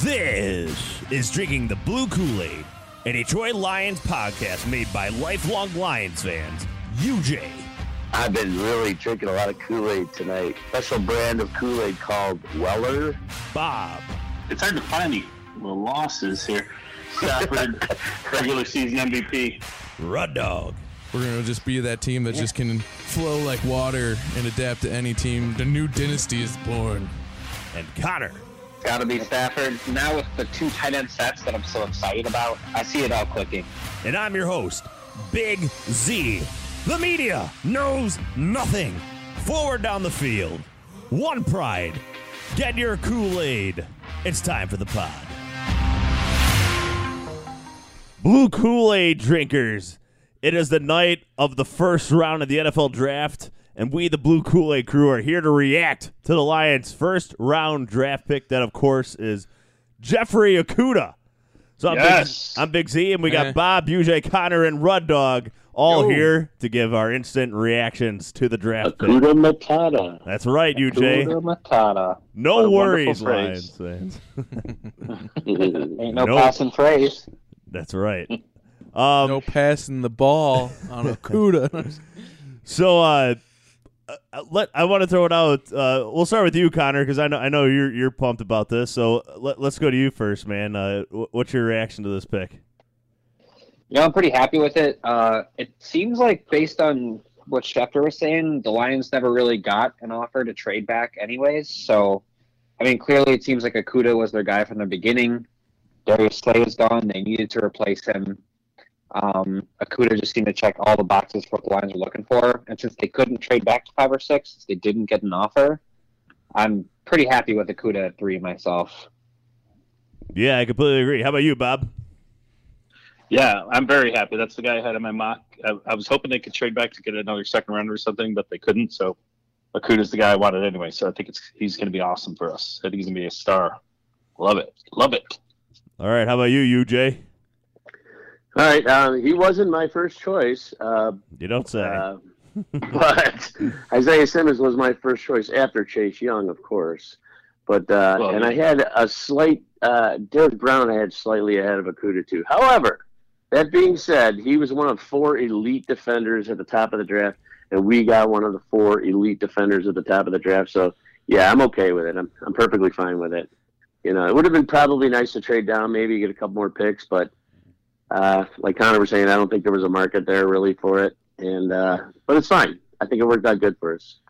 This is Drinking the Blue Kool Aid, a Detroit Lions podcast made by lifelong Lions fans. UJ, I've been really drinking a lot of Kool-Aid tonight. Special brand of Kool-Aid called Weller. Bob, It's hard to find the, the losses here. Stafford, regular season MVP. Rud Dog, We're gonna just be that team that just can flow like water and adapt to any team. The new dynasty is born. and Connor. Got to be Stafford. Now with the two tight end sets that I'm so excited about, I see it all clicking. And I'm your host, Big Z. The media knows nothing. Forward down the field. One pride. Get your Kool Aid. It's time for the pod. Blue Kool Aid drinkers. It is the night of the first round of the NFL draft, and we, the Blue Kool Aid crew, are here to react to the Lions' first round draft pick. That, of course, is Jeffrey Okudah. So I'm, Yes. Big, I'm Big Z, and we got Eh. Bob, UJ, Connor, and Rud Dog all Yo. here to give our instant reactions to the draft pick. Akuda Matata. That's right, UJ. Akuda Matata. No What worries, Lions fans. Ain't no Nope. passing phrase. That's right. Um, No passing the ball on a Cuda. So, uh, uh, let I want to throw it out. Uh, we'll start with you, Connor, because I know I know you're you're pumped about this. So uh, let, let's go to you first, man. Uh, what's your reaction to this pick? You know, I'm pretty happy with it. Uh, it seems like based on what Schefter was saying, the Lions never really got an offer to trade back, anyways. So, I mean, clearly it seems like Okudah was their guy from the beginning. Darius Slay is gone. They needed to replace him. Um, Okudah just seemed to check all the boxes for what the Lions were looking for. And since they couldn't trade back to five or six, since they didn't get an offer, I'm pretty happy with Okudah at three myself. Yeah, I completely agree. How about you, Bob? Yeah, I'm very happy. That's the guy I had in my mock. I, I was hoping they could trade back to get another second rounder or something, but they couldn't. So Okudah's the guy I wanted anyway. So I think it's he's going to be awesome for us. I think he's going to be a star. Love it. Love it. All right, how about you, UJ? All right, um, he wasn't my first choice, uh, You don't say. uh, but Isaiah Simmons was my first choice after Chase Young, of course. But uh, Well, and I had a slight uh, Derrick Brown. I had slightly ahead of Okudah too. However, that being said, he was one of four elite defenders at the top of the draft, and we got one of the four elite defenders at the top of the draft. So yeah, I'm okay with it. I'm I'm perfectly fine with it. You know, it would have been probably nice to trade down, maybe get a couple more picks, but uh, like Connor was saying, I don't think there was a market there really for it. And uh, but it's fine. I think it worked out good for us.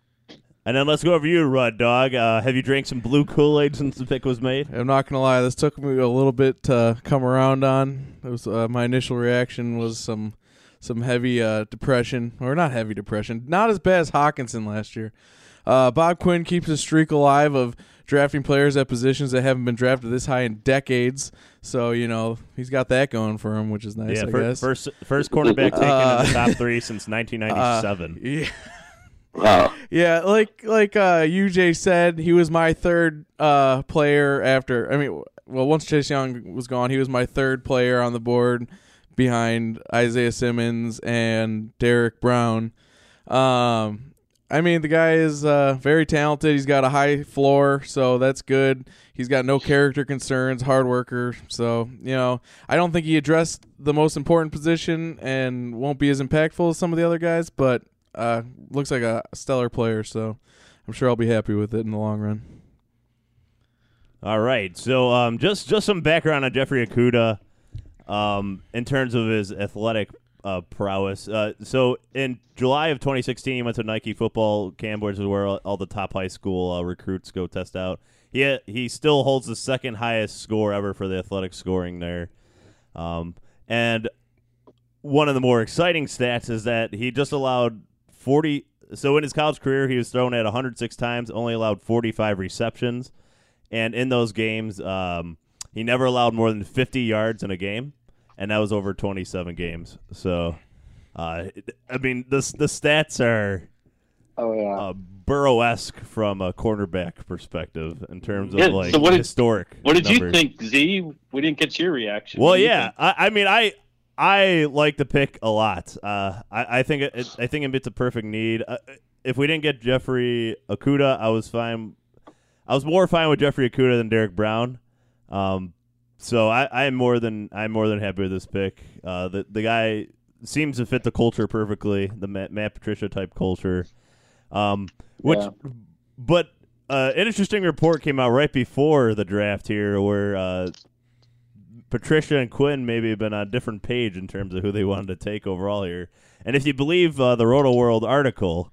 and then let's go over you, Rud Dog. Uh, have you drank some blue Kool Aid since the pick was made? I'm not gonna lie, this took me a little bit to come around on. It was uh, my initial reaction was some some heavy uh, depression, or not heavy depression, not as bad as Hockenson last year. Uh, Bob Quinn keeps a streak alive of drafting players at positions that haven't been drafted this high in decades. So you know he's got that going for him, which is nice. yeah, I fir- guess. first first cornerback taken in Uh, the top three since 1997. yeah. Wow. Yeah, like like uh, UJ said, he was my third uh, player after. I mean, well, once Chase Young was gone, he was my third player on the board behind Isaiah Simmons and Derrick Brown. Um, I mean, the guy is uh, very talented. He's got a high floor, so that's good. He's got no character concerns, hard worker. So, you know, I don't think he addressed the most important position and won't be as impactful as some of the other guys, but uh, looks like a stellar player. So I'm sure I'll be happy with it in the long run. All right. So um, just just some background on Jeffrey Okudah um, in terms of his athletic uh, prowess. Uh, so in July of 2016, he went to Nike football camp, which is where all, the top high school uh, recruits go test out. He he still holds the second highest score ever for the athletic scoring there. Um, and one of the more exciting stats is that he just allowed 40. So in his college career, he was thrown at 106 times, only allowed 45 receptions, and in those games, um, he never allowed more than 50 yards in a game, and that was over 27 games. So, uh, I mean, the the stats are Oh yeah. uh, Burrow-esque from a cornerback perspective in terms of Yeah, like so what did- historic. What did you think, Z? We didn't get your reaction. Well, What yeah. I, I mean, I I like the pick a lot. Uh, I, I think it, it, I think it's a perfect need. Uh, if we didn't get Jeffrey Okudah, I was fine. I was more fine with Jeffrey Okudah than Derrick Brown. Um, so I, I am more than I'm more than happy with this pick. Uh, the the guy seems to fit the culture perfectly, the Matt, Matt Patricia type culture. Um, which, Yeah. but uh, an interesting report came out right before the draft here, where uh, Patricia and Quinn maybe have been on a different page in terms of who they wanted to take overall here. And if you believe uh, the Rotoworld article,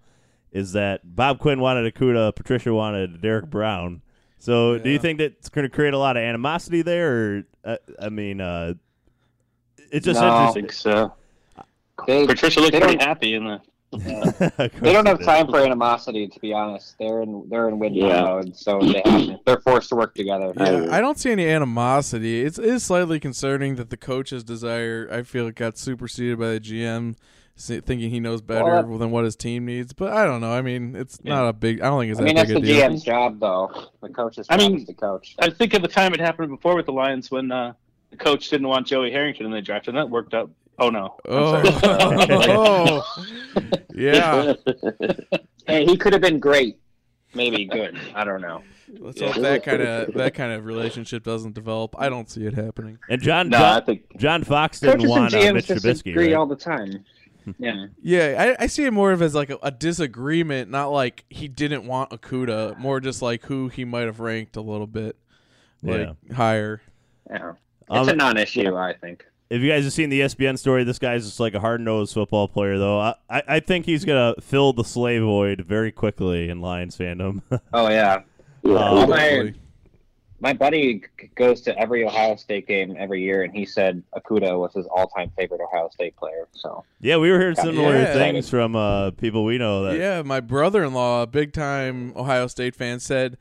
is that Bob Quinn wanted Okudah, Patricia wanted Derrick Brown. So do you Yeah. think that's going to create a lot of animosity there? Or uh, I mean, uh, it's just No. I think so. They, Patricia looked they pretty happy in the. they don't have time for animosity, to be honest. They're in they're in win Yeah. mode, so they have they're forced to work together. Yeah, I don't see any animosity. It's it is slightly concerning that the coach's desire, I feel, got superseded by the GM, s- thinking he knows better Well, than what his team needs. But I don't know. I mean, it's Yeah. not a big. I don't think it's I mean that that's big the deal. GM's job, though. The coach's I mean- is the coach. I think of the time it happened before with the Lions when uh, the coach didn't want Joey Harrington and they drafted him. That worked out. Oh no. Oh, sorry. oh. yeah. Hey, he could have been great, maybe good. I don't know. Let's Yeah. hope that kind of that kind of relationship doesn't develop. I don't see it happening. And John no, I John, think John Fox didn't Coaches want uh, GMs Mitch Trubisky, disagree right? all the time. Yeah. Yeah, I, I see it more of as like a, a disagreement, not like he didn't want Okudah, more just like who he might have ranked a little bit like higher. Yeah. It's Um, a non-issue, I think. If you guys have seen the ESPN story, this guy's just like a hard nosed football player, though. I, I, I think he's gonna fill the Slay void very quickly in Lions fandom. Oh yeah. Yeah. Um, my- Hopefully. My buddy goes to every Ohio State game every year, and he said Okudah was his all-time favorite Ohio State player. So yeah, we were hearing similar Yeah. things from uh, people we know. That Yeah, my brother-in-law, a big-time Ohio State fan, said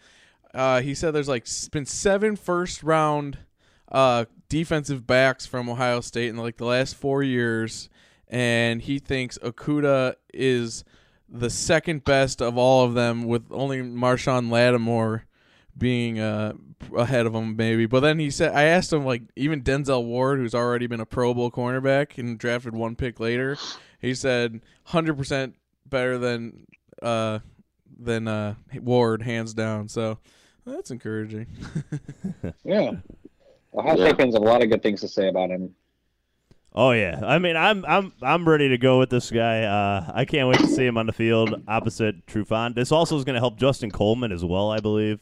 uh, he said there's like been seven first-round uh, defensive backs from Ohio State in like the last four years, and he thinks Okudah is the second best of all of them, with only Marshon Lattimore being uh, ahead of him, maybe. But then he said, I asked him like even Denzel Ward, who's already been a Pro Bowl cornerback and drafted one pick later, he said hundred percent better than uh than uh Ward, hands down. So that's encouraging. yeah, Ohio Yeah. State fans have a lot of good things to say about him. Oh yeah, I mean, I'm I'm I'm ready to go with this guy. Uh, I can't wait to see him on the field opposite Trufant. This also is going to help Justin Coleman as well, I believe.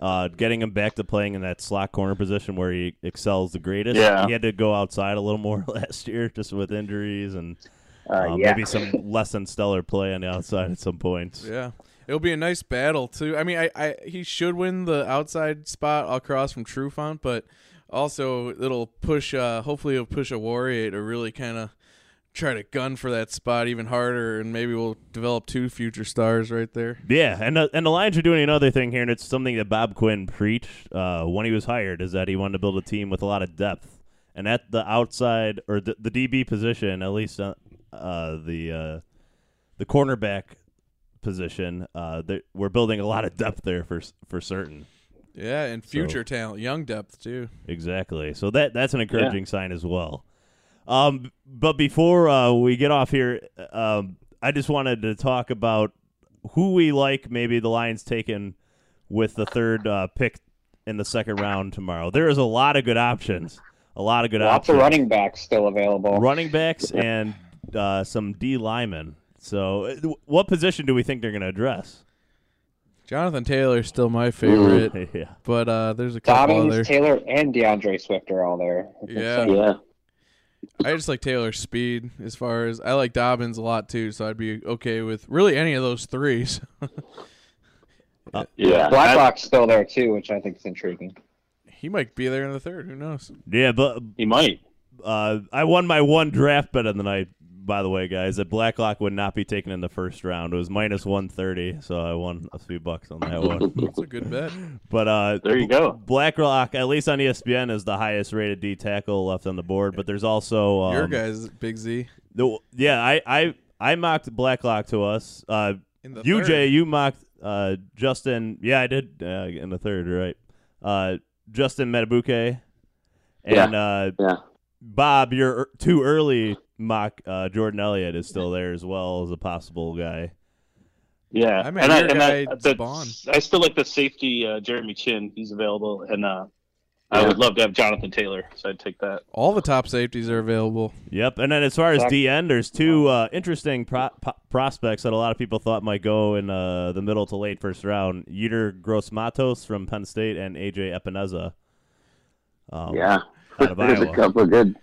Uh, getting him back to playing in that slot corner position where he excels the greatest. Yeah. he had to go outside a little more last year just with injuries and Uh, um, yeah, maybe some less than stellar play on the outside at some points. Yeah. It'll be a nice battle too. I mean, I, I he should win the outside spot across from Trufant, but also it'll push. Uh, hopefully, it'll push Oruwariye to really kind of try to gun for that spot even harder, and maybe we'll develop two future stars right there. Yeah, and the, and the Lions are doing another thing here, and it's something that Bob Quinn preached uh, when he was hired, is that he wanted to build a team with a lot of depth, and at the outside or the, the DB position, at least uh, uh, the uh, the cornerback position, uh, that we're building a lot of depth there for for certain. Yeah, and future talent, young depth too. Exactly. So that that's an encouraging sign as well. Um, but before uh, we get off here, um, I just wanted to talk about who we like. Maybe the Lions taking with the third uh, pick in the second round tomorrow. There is a lot of good options. A lot of good options. lots of running backs still available. running backs and uh, some D linemen. So, uh, what position do we think they're going to address? Jonathan Taylor is still my favorite, yeah. but uh, there's a couple Dobbins, other. Taylor, and D'Andre Swift are all there. Yeah. insane. Yeah. I just like Taylor's speed as far as I like Dobbins a lot too, so I'd be okay with really any of those three. so. Yeah. Blacklock's still there too, which I think is intriguing. he might be there in the third. Who knows? Yeah, but He might. uh, I won my one draft bet of the night. By the way, guys, that Blacklock would not be taken in the first round. It was minus one thirty, so I won a few bucks on that one. That's a good bet. but uh, There you go. Blacklock, at least on ESPN, is the highest rated D tackle left on the board. But there's also um, Your guys, Big Z. The, yeah, I, I I mocked Blacklock to us. Uh, In the UJ, third. you mocked uh, Justin. Yeah, I did uh, in the third, right? Uh, Justin Madubuike. And uh, Yeah. Bob, You're too early mock uh, Jordan Elliott is still there as well as a possible guy. Yeah, I mean, and, I, your and I, the- Spawn. I still like the safety uh, Jeremy Chinn. He's available, and uh, I would love to have Jonathan Taylor, so I'd take that. All the top safeties are available. Yep. And then as far as D. End, there's two uh, interesting pro- po- prospects that a lot of people thought might go in uh, the middle to late first round. Yetur Gross Matos from Penn State and AJ Epenesa. Um, Yeah. out of There's a couple of good,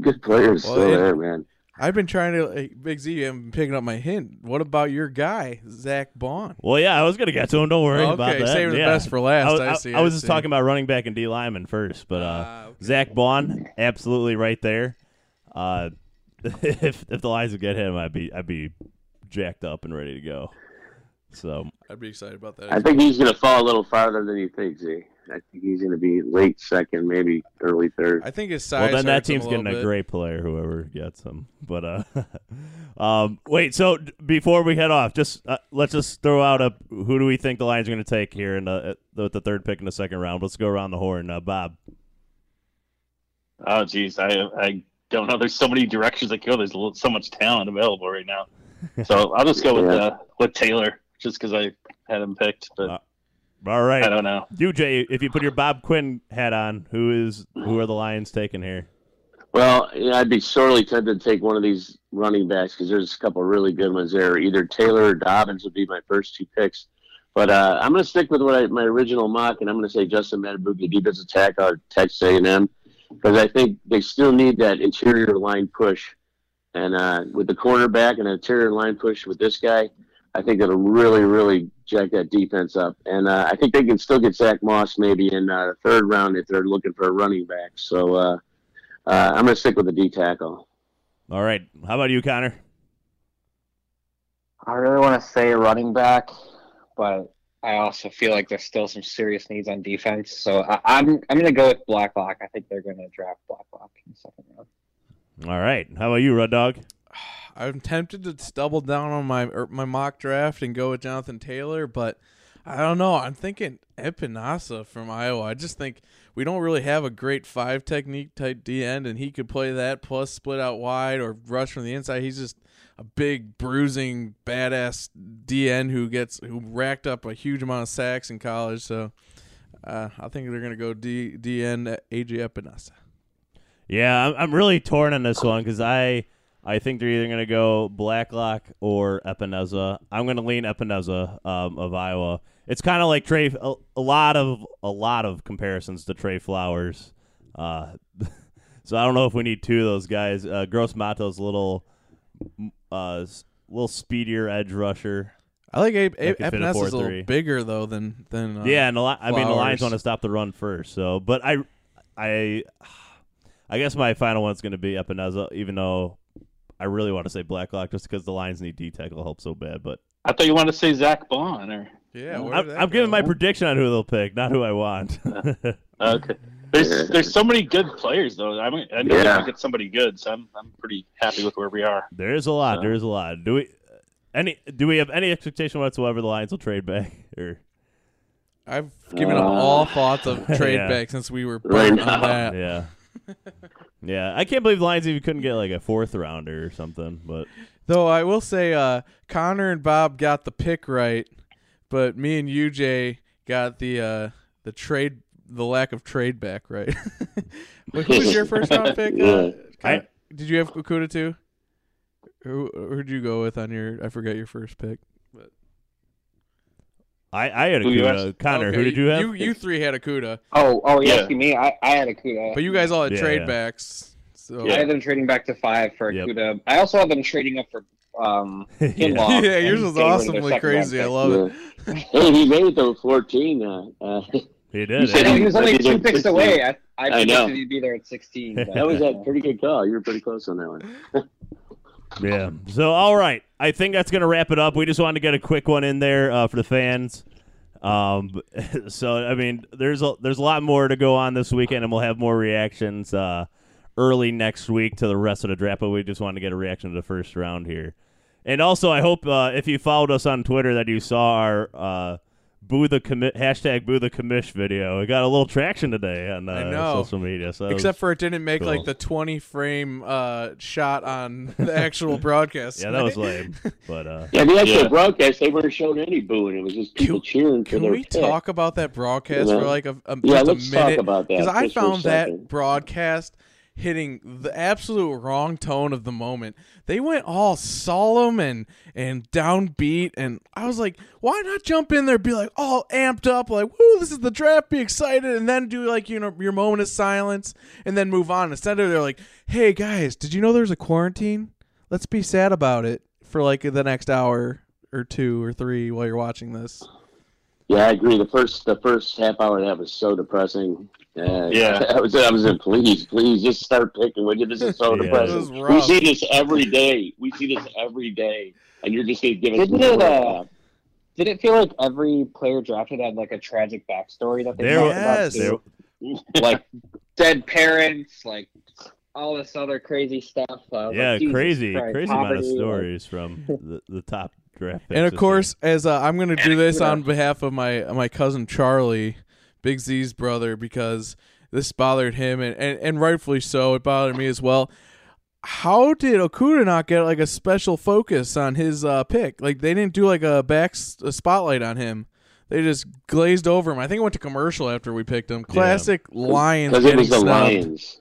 good players Well, still it- there, man. I've been trying to hey, Big Z. I'm picking up my hint. What about your guy, Zack Baun? Well, yeah, I was gonna get to him. Don't worry Okay, about that. saving the Yeah. best for last, I was, I see, I I was just see. talking about running back and D lineman first, but uh, Ah, okay. Zack Baun, absolutely right there. Uh, if if the Lions would get him, I'd be I'd be jacked up and ready to go. So I'd be excited about that. I think he's going to fall a little farther than you think, Z. I think he's going to be late second, maybe early third. I think his size. well, then that team's a getting little a great player, whoever gets him. But uh, um, wait. So before we head off, just uh, let's just throw out a who do we think the Lions are going to take here in the, the the third pick in the second round? Let's go around the horn. Uh, Bob. Oh, geez, I I don't know. There's so many directions I could go. There's so much talent available right now. So I'll just go with uh, with Taylor, just because I had him picked. But Uh, All right. I don't know. UJ, if you put your Bob Quinn hat on, who is who are the Lions taking here? Well, yeah, I'd be sorely tempted to take one of these running backs because there's a couple really good ones there. Either Taylor or Dobbins would be my first two picks. But uh, I'm going to stick with what I, my original mock, and I'm going to say Justin Madubuike, defensive tackle out of Texas A&M, because I think they still need that interior line push. And uh, with the cornerback and interior line push with this guy, I think it'll really, really jack that defense up. And uh, I think they can still get Zach Moss maybe in uh, the third round if they're looking for a running back. So uh, uh, I'm going to stick with the D tackle. All right. How about you, Connor? I really want to say running back, but I also feel like there's still some serious needs on defense. So I, I'm I'm going to go with Blacklock. I think they're going to draft Blacklock in the second round. All right. How about you, Red Dog? I'm tempted to double down on my er, my mock draft and go with Jonathan Taylor, but I don't know. I'm thinking Epenesa from Iowa. I just think we don't really have a great five technique type D end, and he could play that plus split out wide or rush from the inside. He's just a big bruising badass D end who gets who racked up a huge amount of sacks in college. So uh, I think they're gonna go D D AJ Epenesa. Yeah, I'm, I'm really torn on this one because I I think they're either going to go Blacklock or Epenesa. I'm going to lean Epenesa um, of Iowa. It's kind of like Trey. A, a lot of a lot of comparisons to Trey Flowers. Uh, so I don't know if we need two of those guys. Uh, Gross Matos, little uh, little speedier edge rusher. I like a- That a- a a little bigger though than than uh, yeah, and the, Li- I mean the Lions want to stop the run first. So, but I, I, I guess my final one's going to be Epenesa, even though I really want to say Blacklock just because the Lions need D tackle help so bad. But I thought you wanted to say Zack Baun. Or yeah. I'm, I'm giving my prediction on who they'll pick, not who I want. okay, there's there's so many good players though. I mean, I know they're Yeah. gonna get somebody good, so I'm I'm pretty happy with where we are. there is a lot. So- There is a lot. Do we? Any? Do we have any expectation whatsoever the Lions will trade back? Or I've given Uh, up all thoughts of trade yeah. back since we were Right on that. yeah, yeah. I can't believe the Lions even couldn't get like a fourth rounder or something. But Though I will say, uh, Connor and Bob got the pick right, but me and UJ got the uh, the trade, the lack of trade back right. Wait, who was your first round pick? Uh, I- did you have Okudah too? Who who'd you go with on your? I forgot your first pick. I, I had a Who you Kuda. asked? Connor. Who did you have? You you three had Okudah, Oh, oh, you Yeah. asking me? I, I had Okudah. but you guys all had Yeah, trade yeah. backs. So I had them trading back to five for Yep. Okudah. I also had them trading up for um, Kinlaw. yeah, yours was they were the awesomely crazy. I pick. love it. Hey, he made it though 14. Uh, uh, He did. said Yeah, yeah. he was only two picks it's- away. I, I I know. he'd be there at 16. but, That was uh, a pretty good call. You were pretty close on that one. Yeah. So, all right. I think that's going to wrap it up. We just wanted to get a quick one in there uh, for the fans. Um, so, I mean, there's a, there's a lot more to go on this weekend, and we'll have more reactions uh, early next week to the rest of the draft. But we just wanted to get a reaction to the first round here. And also, I hope uh, if you followed us on Twitter that you saw our uh, boo the commit hashtag boo the commish video. It got a little traction today on uh, I know. social media. So Except for it didn't make cool. like the 20 frame uh, shot on the actual broadcast. yeah, that was lame. But uh, Yeah, the actual Yeah. broadcast, they weren't showing any booing. It was just people cheering for Can their we pick. talk about that broadcast Yeah. for like a, a Yeah, just let's a talk minute? about that Because I just for a found that broadcast hitting the absolute wrong tone of the moment. They went all solemn and and downbeat, and I was like, why not jump in there, be like all amped up, like, woo, this is the draft, be excited, and then do like you know your moment of silence, and then move on. Instead of they're like, hey guys, did you know there's a quarantine? Let's be sad about it for like the next hour or two or three while you're watching this. Yeah, I agree. The first the first half hour of that was so depressing. Uh, Yeah. I was I was in. Please, please, just start picking. Would you? This is so Yeah. depressing. It we see this every day. We see this every day, and you're just gonna give us. Didn't it, uh. Did it feel like every player drafted had like a tragic backstory that they There- talked Yes. about? there, like dead parents, like all this other crazy stuff. Uh, like, yeah, Jesus crazy, Christ, crazy amount of poverty, like- stories from the, the top draft. picks And of course, as uh, I'm going to do this on behalf of my my cousin Charlie, Big Z's brother, because this bothered him, and, and, and rightfully so. It bothered me as well. How did Okudah not get like a special focus on his uh, pick? Like they didn't do like a back s- a spotlight on him. They just glazed over him. I think it went to commercial after we picked him. Classic Lions Because it was the snubbed. Lions.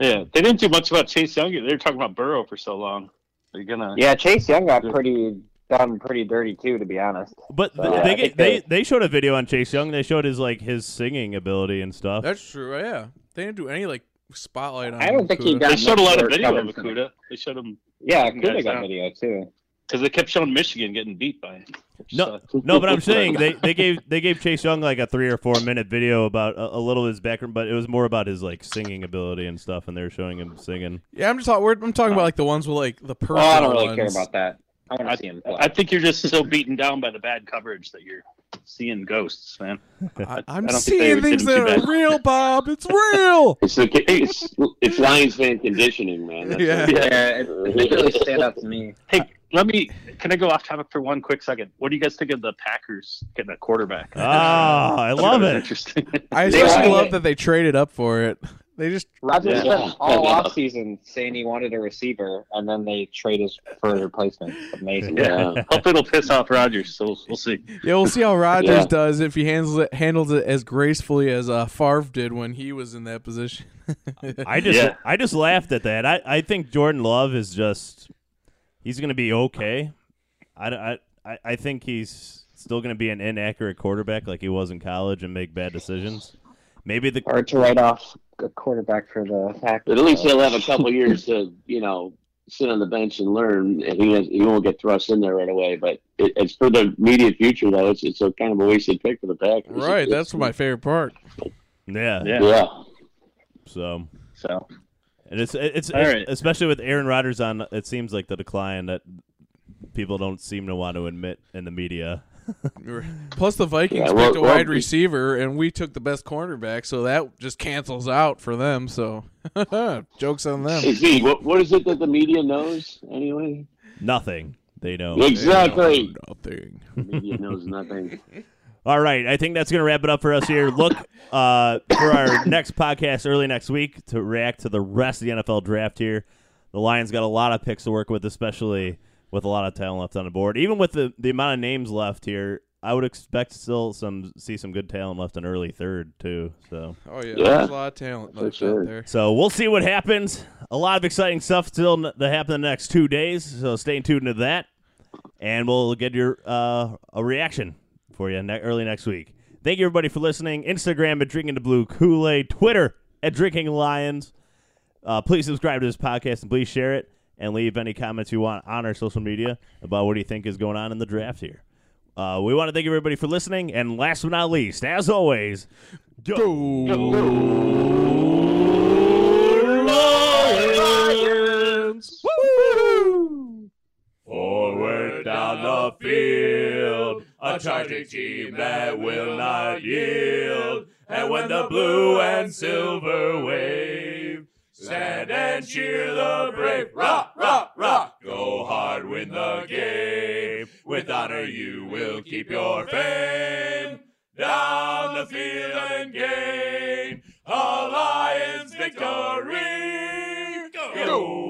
Yeah, they didn't do much about Chase Young. They were talking about Burrow for so long. They're gonna. Yeah, Chase Young got pretty done pretty dirty too, to be honest. But So, th- yeah, they, I get, think they they- they showed a video on Chase Young. They showed his like his singing ability and stuff. That's true. Yeah, they didn't do any like spotlight on. I don't think he got They showed a lot of video of coming from Okudah. They showed him Yeah, Yeah, Kuda got so- video too. because they kept showing Michigan getting beat by him. No, sucked. no, but I'm saying they, they gave they gave Chase Young like a three or four minute video about a, a little of his background, but it was more about his like singing ability and stuff, and they were showing him singing. Yeah, I'm just talking. I'm talking about like the ones with like the Oh, I don't really ones. care about that. I want to see him play. I think you're just so beaten down by the bad coverage that you're seeing ghosts, man. I, I'm I don't think they seeing things that are real, Bob. It's real. It's the it's, it's Lions fan conditioning, man. That's Yeah. what- yeah, it, it really stand out to me. Hey, let me. Can I go off topic for one quick second? What do you guys think of the Packers getting a quarterback? Ah, I love it. Interesting. I especially are- love that they traded up for it. They just Rodgers Yeah. spent all offseason saying he wanted a receiver, and then they traded for a replacement. Amazing. Yeah. Hope it'll piss off Rodgers. So we'll, we'll see. yeah. We'll see how Rodgers Yeah. does if he handles it handles it as gracefully as uh, Favre did when he was in that position. I just Yeah. I just laughed at that. I, I think Jordan Love is just he's going to be okay. I, I, I- I think he's still going to be an inaccurate quarterback like he was in college and make bad decisions. Maybe the Hard to write off a quarterback for the Packers. But at least he'll have a couple years to, you know, sit on the bench and learn, and he has, he won't get thrust in there right away. But it, it's for the immediate future, though. It's it's a kind of a wasted pick for the Packers. right. It's- That's my favorite part. yeah. Yeah. yeah. So So and it's it's, All it's- right. especially with Aaron Rodgers on. It seems like the decline that people don't seem to want to admit in the media. Plus, the Vikings Yeah, well- picked a well, wide we- receiver, and we took the best cornerback, so that just cancels out for them. So, jokes on them. Hey, Z, what, what is it that the media knows anyway? Nothing. They know. Exactly. Nothing. The media knows nothing. All right, I think that's going to wrap it up for us here. Look uh, for our next podcast early next week to react to the rest of the NFL draft here. The Lions got a lot of picks to work with, especially with a lot of talent left on the board. Even with the, the amount of names left here, I would expect still some see some good talent left in early third too. So Oh yeah, Yeah. there's a lot of talent left sure. out there. so we'll see what happens. A lot of exciting stuff still n- to happen in the next two days. So stay tuned to that, and we'll get your uh, a reaction for you ne- early next week. Thank you everybody for listening. Instagram at Drinking the Blue Kool Aid, Twitter at Drinking Lions. Uh, please subscribe to this podcast and please share it and leave any comments you want on our social media about what do you think is going on in the draft here. Uh, we want to thank everybody for listening, and last but not least, as always, go. go. Lions! Forward down the field, a charging team that will not yield, and when the blue and silver wave stand and cheer the brave. Rock, rock, rock. Go hard, win the game. With honor, you will keep your fame. Down the field and gain a Lions victory. Go!